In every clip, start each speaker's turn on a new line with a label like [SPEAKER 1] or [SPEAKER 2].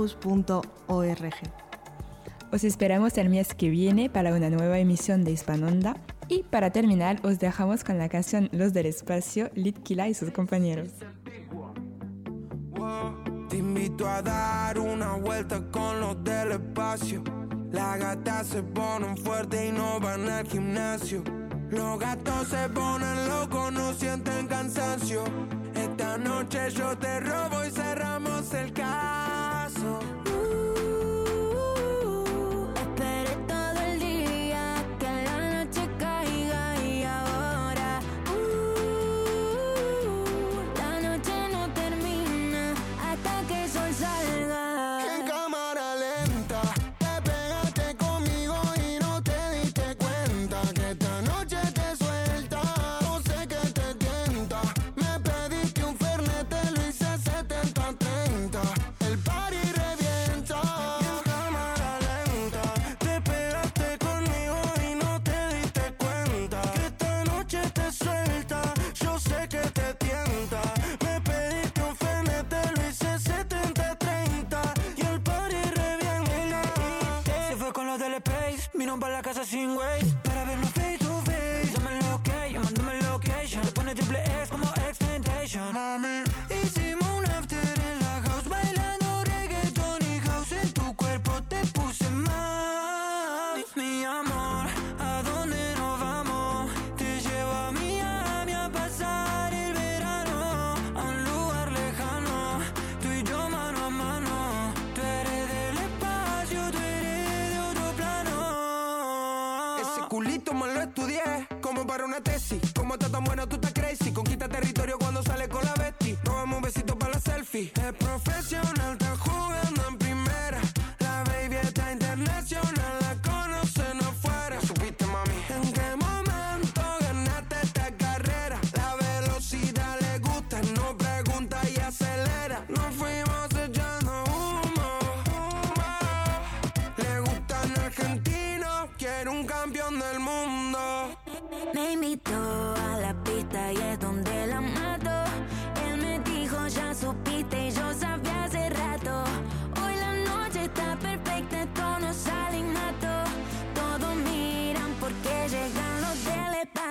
[SPEAKER 1] campus.org.
[SPEAKER 2] Os esperamos el mes que viene para una nueva emisión de Hispanonda. Y para terminar, os dejamos con la canción Los del Espacio, Litkila y sus compañeros.
[SPEAKER 3] Te invito a dar una vuelta con los del espacio. Las gatas se ponen fuerte y no van al gimnasio. Los gatos se ponen locos, no sienten cansancio. Esta noche yo te robo y cerramos el
[SPEAKER 4] carro. Oh. Nos va la
[SPEAKER 3] casa sin güey. tesis. ¿Cómo estás tan buena? Tú estás crazy. Conquista territorio cuando sale con la bestia. Robamos un besito para la selfie. Es profesional, está jugando en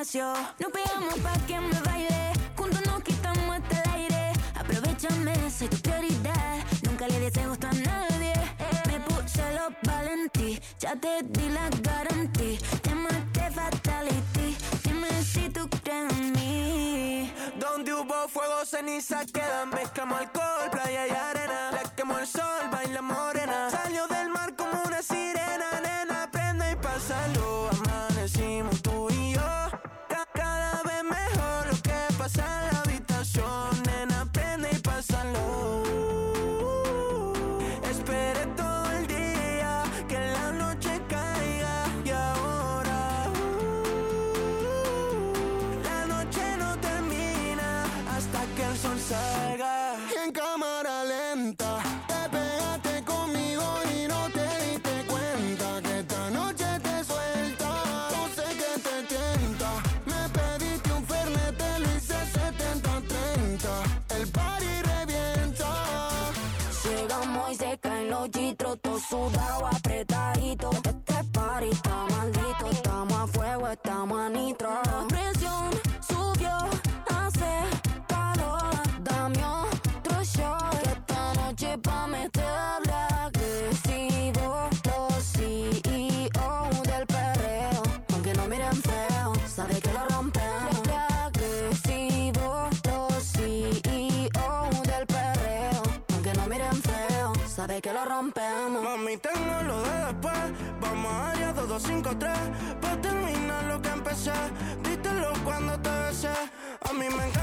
[SPEAKER 4] espacio. Nos pegamos pa' que me baile. Juntos nos quitamos hasta el aire. Aprovechame, soy prioridad. Nunca le des gusto a nadie. Me puse los valentí. Ya te di la garantía. Te maté fatality. Dime si tú crees en mí.
[SPEAKER 3] Donde hubo fuego, ceniza queda. Mezclamos alcohol, playa y arena. La quemó el sol, baila morena
[SPEAKER 4] los gitros, todo sudado, 5-3 Pa'
[SPEAKER 3] terminar lo que empecé. Dítelo cuando te besé. A mí me encanta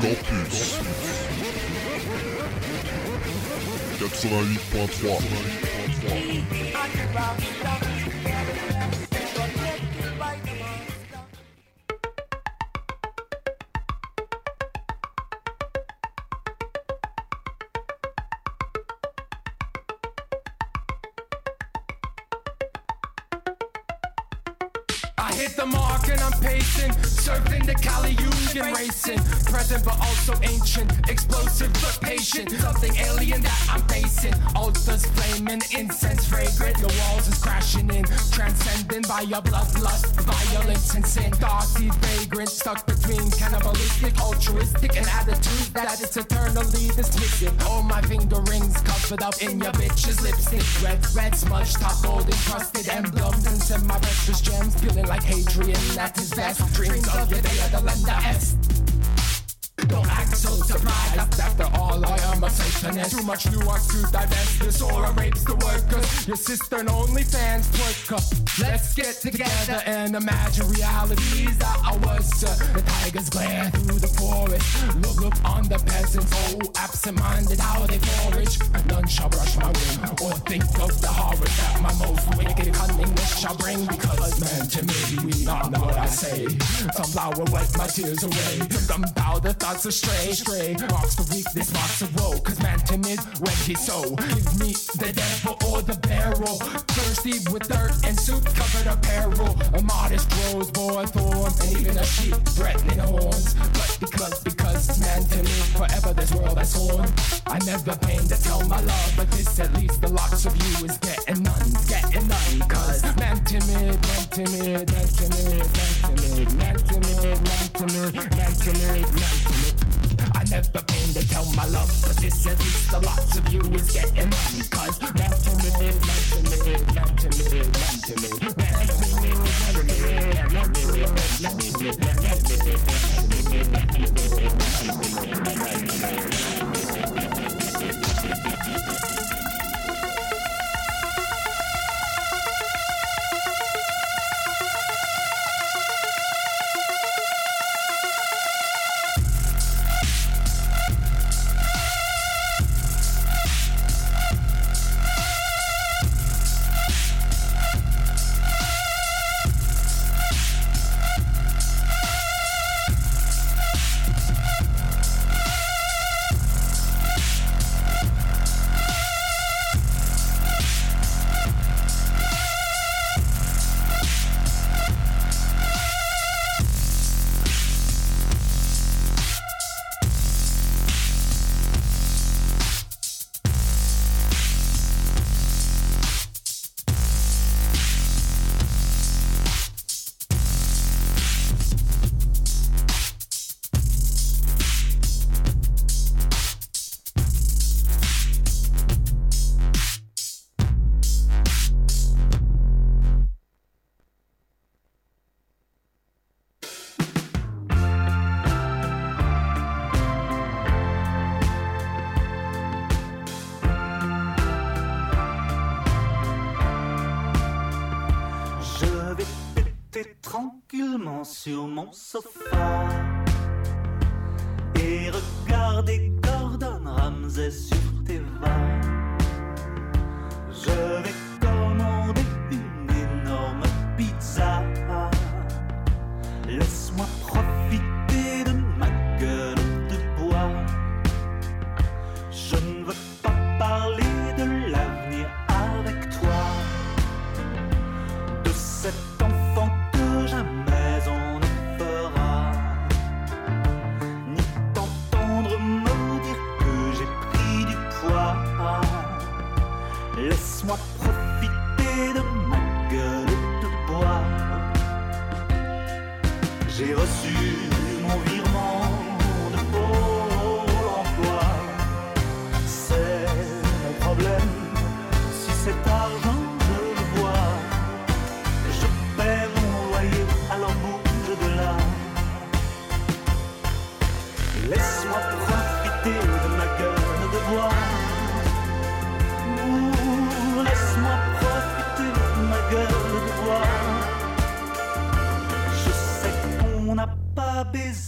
[SPEAKER 1] Radio Campus 88.3
[SPEAKER 5] I hit the mark and I'm pacing, surfing the Union racing. Present but also ancient, explosive but patient. Something alien that I'm facing. Altars flaming, incense fragrant. The walls is crashing in, transcending by your bloodlust, violence and sin. Darcy vagrant, stuck between cannibalistic, altruistic, and attitudes that it's eternally dismissive. All my finger rings covered up in your bitch's lipstick. Red, red smudge, top gold encrusted emblems and send my precious gems, feeling like Hadrian at his best. Dreams of the day of the the S. Don't act so surprised. After all, I am a Satanist. Too much nuance to divest. This aura rapes the workers. Your sister and only fans up. Let's get together and imagine realities that I was. The tigers glare through the forest. Look, look on the peasants. Oh, absent-minded how they forage. None shall brush my wing or think of the horrors that my most wicked cunningness shall bring. Because man, to me, we all know what I say. Some flower wipe my tears away. Some gunpowder thoughts astray. Stray marks for weakness, marks of woe. Cause man timid when he so. Give me the devil or the barrel. Thirsty with dirt and soup covered apparel. A modest rose bore thorns. And even a sheep threatening horns. But because, because man timid forever this world has sworn. I never pain to tell my love. But this at least the lots of you is getting none. Getting none. Cause man timid, man timid, man timid, man timid, man timid, man timid, man timid, man timid. I never pain to tell my love, but this at least the lots of you is getting none. Cause man timid, man timid, man timid, man timid, man timid, man timid, man timid, man timid, man timid, man timid,
[SPEAKER 6] So. sofá.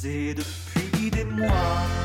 [SPEAKER 6] Depuis des mois.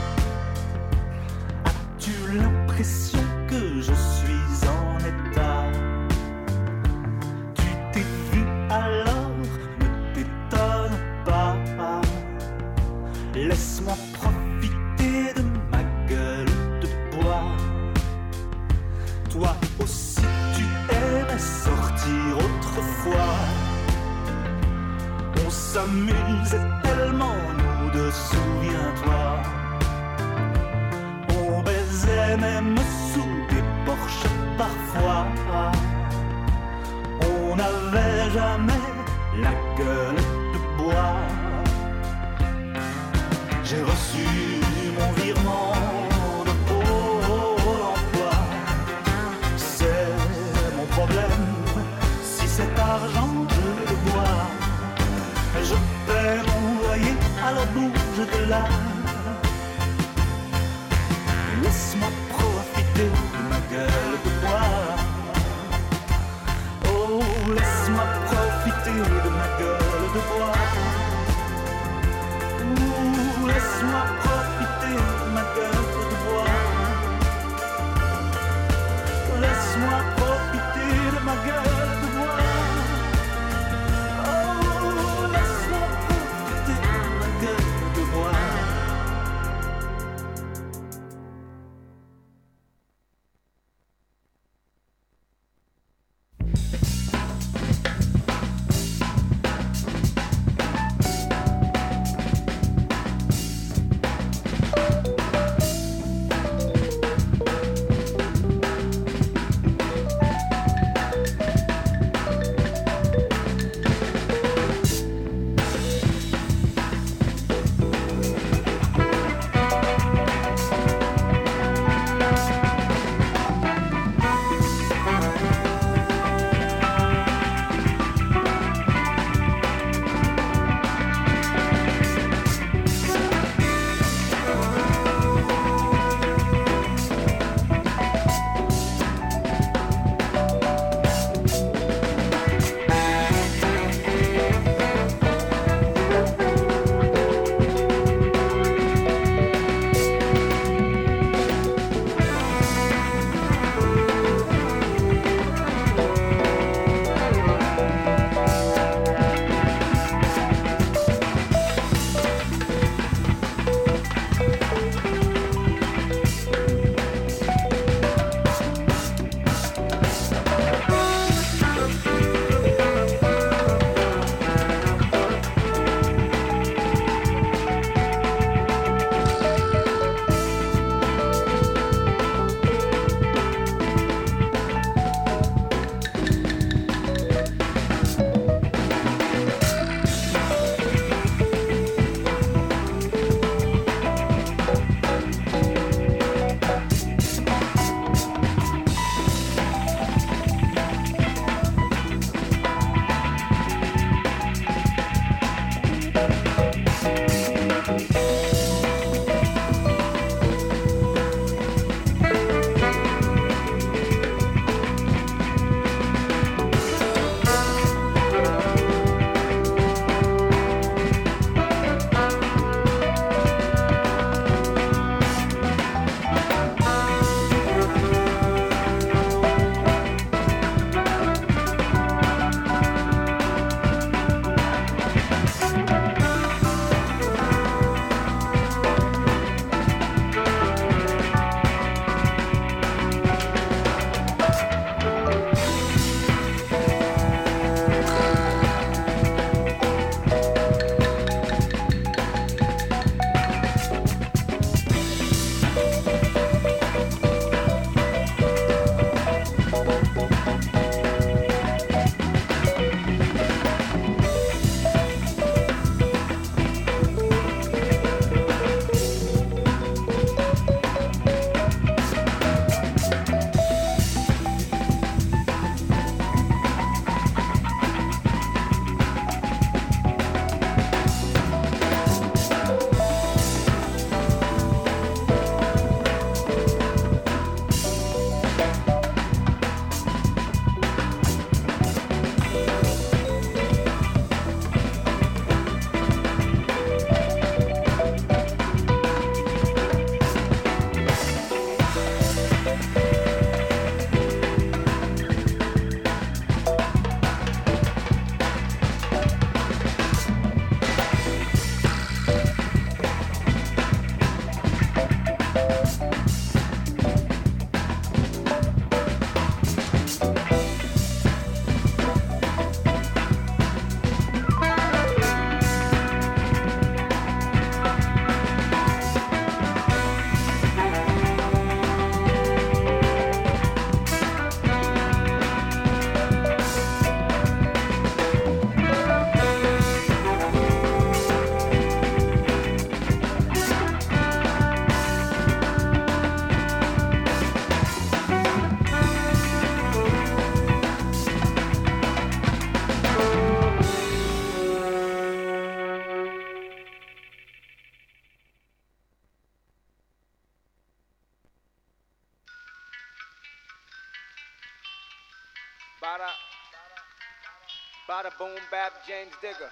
[SPEAKER 7] Boom bap, James Digger.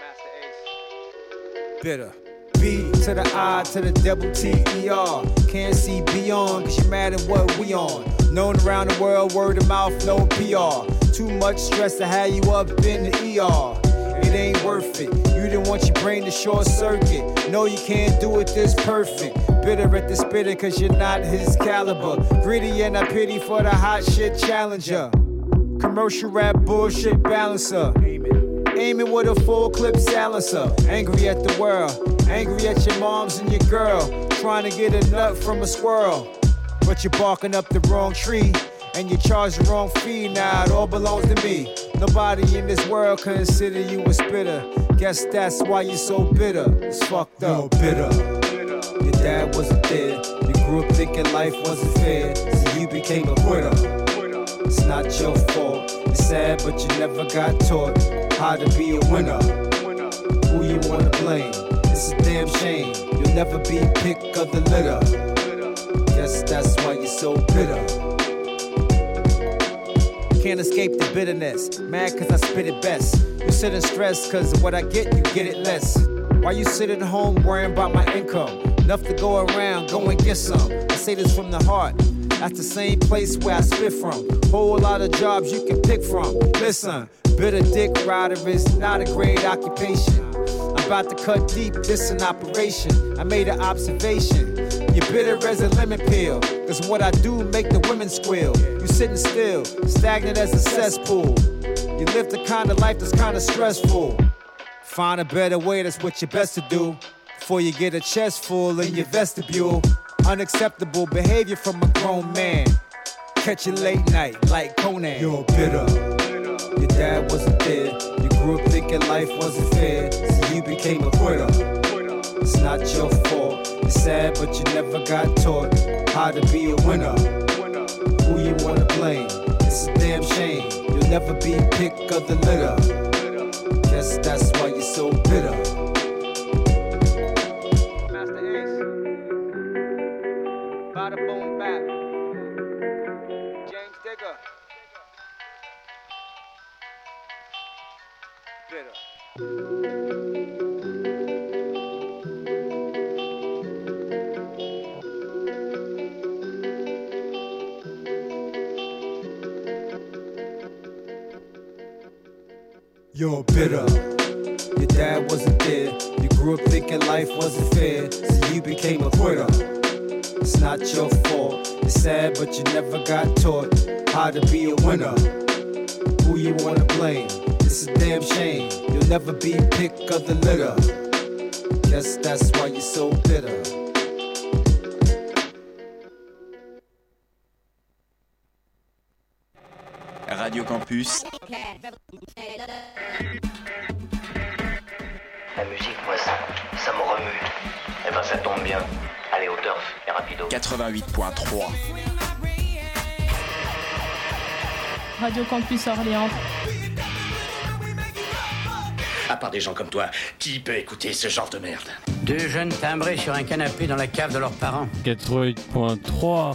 [SPEAKER 7] Masta Ace.
[SPEAKER 8] bitter. B to the I to the double T E R. Can't see beyond, cause you're mad at what we on. Known around the world, word of mouth, no PR. Too much stress to have you up in the ER. It ain't worth it. You didn't want your brain to short circuit. No, you can't do it this perfect. Bitter at the spitter, cause you're not his caliber. Greedy and I pity for the hot shit challenger. Commercial rap bullshit balancer. Aiming with a full clip silencer. Angry at the world. Angry at your moms and your girl. Trying to get a nut from a squirrel. But you're barking up the wrong tree. And you charge the wrong fee. Now it all belongs to me. Nobody in this world consider you a spitter. Guess that's why you're so bitter. It's fucked up. You're bitter. Your dad wasn't there. You grew up thinking life wasn't fair. So you became a quitter. It's not your fault. It's sad, but you never got taught how to be a winner. Who you wanna blame? It's a damn shame. You'll never be pick of the litter. Guess that's why you're so bitter. Can't escape the bitterness. Mad cause I spit it best. You sit in stress cause of what I get, you get it less. Why you sit at home worrying about my income? Enough to go around, go and get some. I say this from the heart. That's the same place where I spit from. Whole lot of jobs you can pick from. Listen, bitter dick rider is not a great occupation. I'm about to cut deep, this an operation. I made an observation. You're bitter as a lemon peel. Cause what I do make the women squeal. You sitting still, stagnant as a cesspool. You live the kind of life that's kinda stressful. Find a better way, that's what you're best to do. Before you get a chest full in your vestibule. Unacceptable behavior from a grown man. Catch you late night like Conan. You're bitter. Your dad wasn't there. You grew up thinking life wasn't fair. So you became a quitter. It's not your fault. It's sad, but you never got taught how to be a winner. Who you wanna blame? It's a damn shame. You'll never be pick of the litter. Guess that's why you're so bitter.
[SPEAKER 7] Bada boom bap. James Digger. Bitter.
[SPEAKER 8] You're bitter. Your dad wasn't there. You grew up thinking life wasn't fair. So you became a quitter. It's not your fault. It's sad, but you never got taught how to be a winner. Who you wanna blame? It's a damn shame. You'll never be pick of the litter. Guess that's why you're so bitter.
[SPEAKER 9] Radio Campus,
[SPEAKER 10] La musique, moi, ça, ça me remue. Eh ben, ça tombe bien.
[SPEAKER 9] 88.3.
[SPEAKER 11] Radio Campus Orléans.
[SPEAKER 10] À part des gens comme toi, qui peut écouter ce genre de merde?
[SPEAKER 12] Deux jeunes timbrés sur un canapé dans la cave de leurs parents.
[SPEAKER 13] 88.3.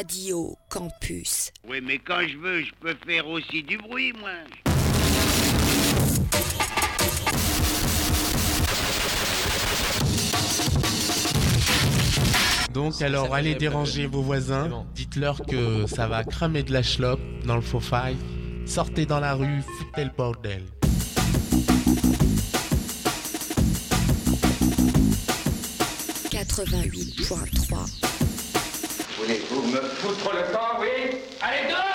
[SPEAKER 14] Radio Campus.
[SPEAKER 15] Oui, mais quand je veux, je peux faire aussi du bruit, moi.
[SPEAKER 16] Donc alors allez déranger vos voisins, dites-leur que ça va cramer de la chlope dans le faux faille, sortez dans la rue, foutez le bordel.
[SPEAKER 5] Voulez-vous me foutre le temps, oui. Allez, dehors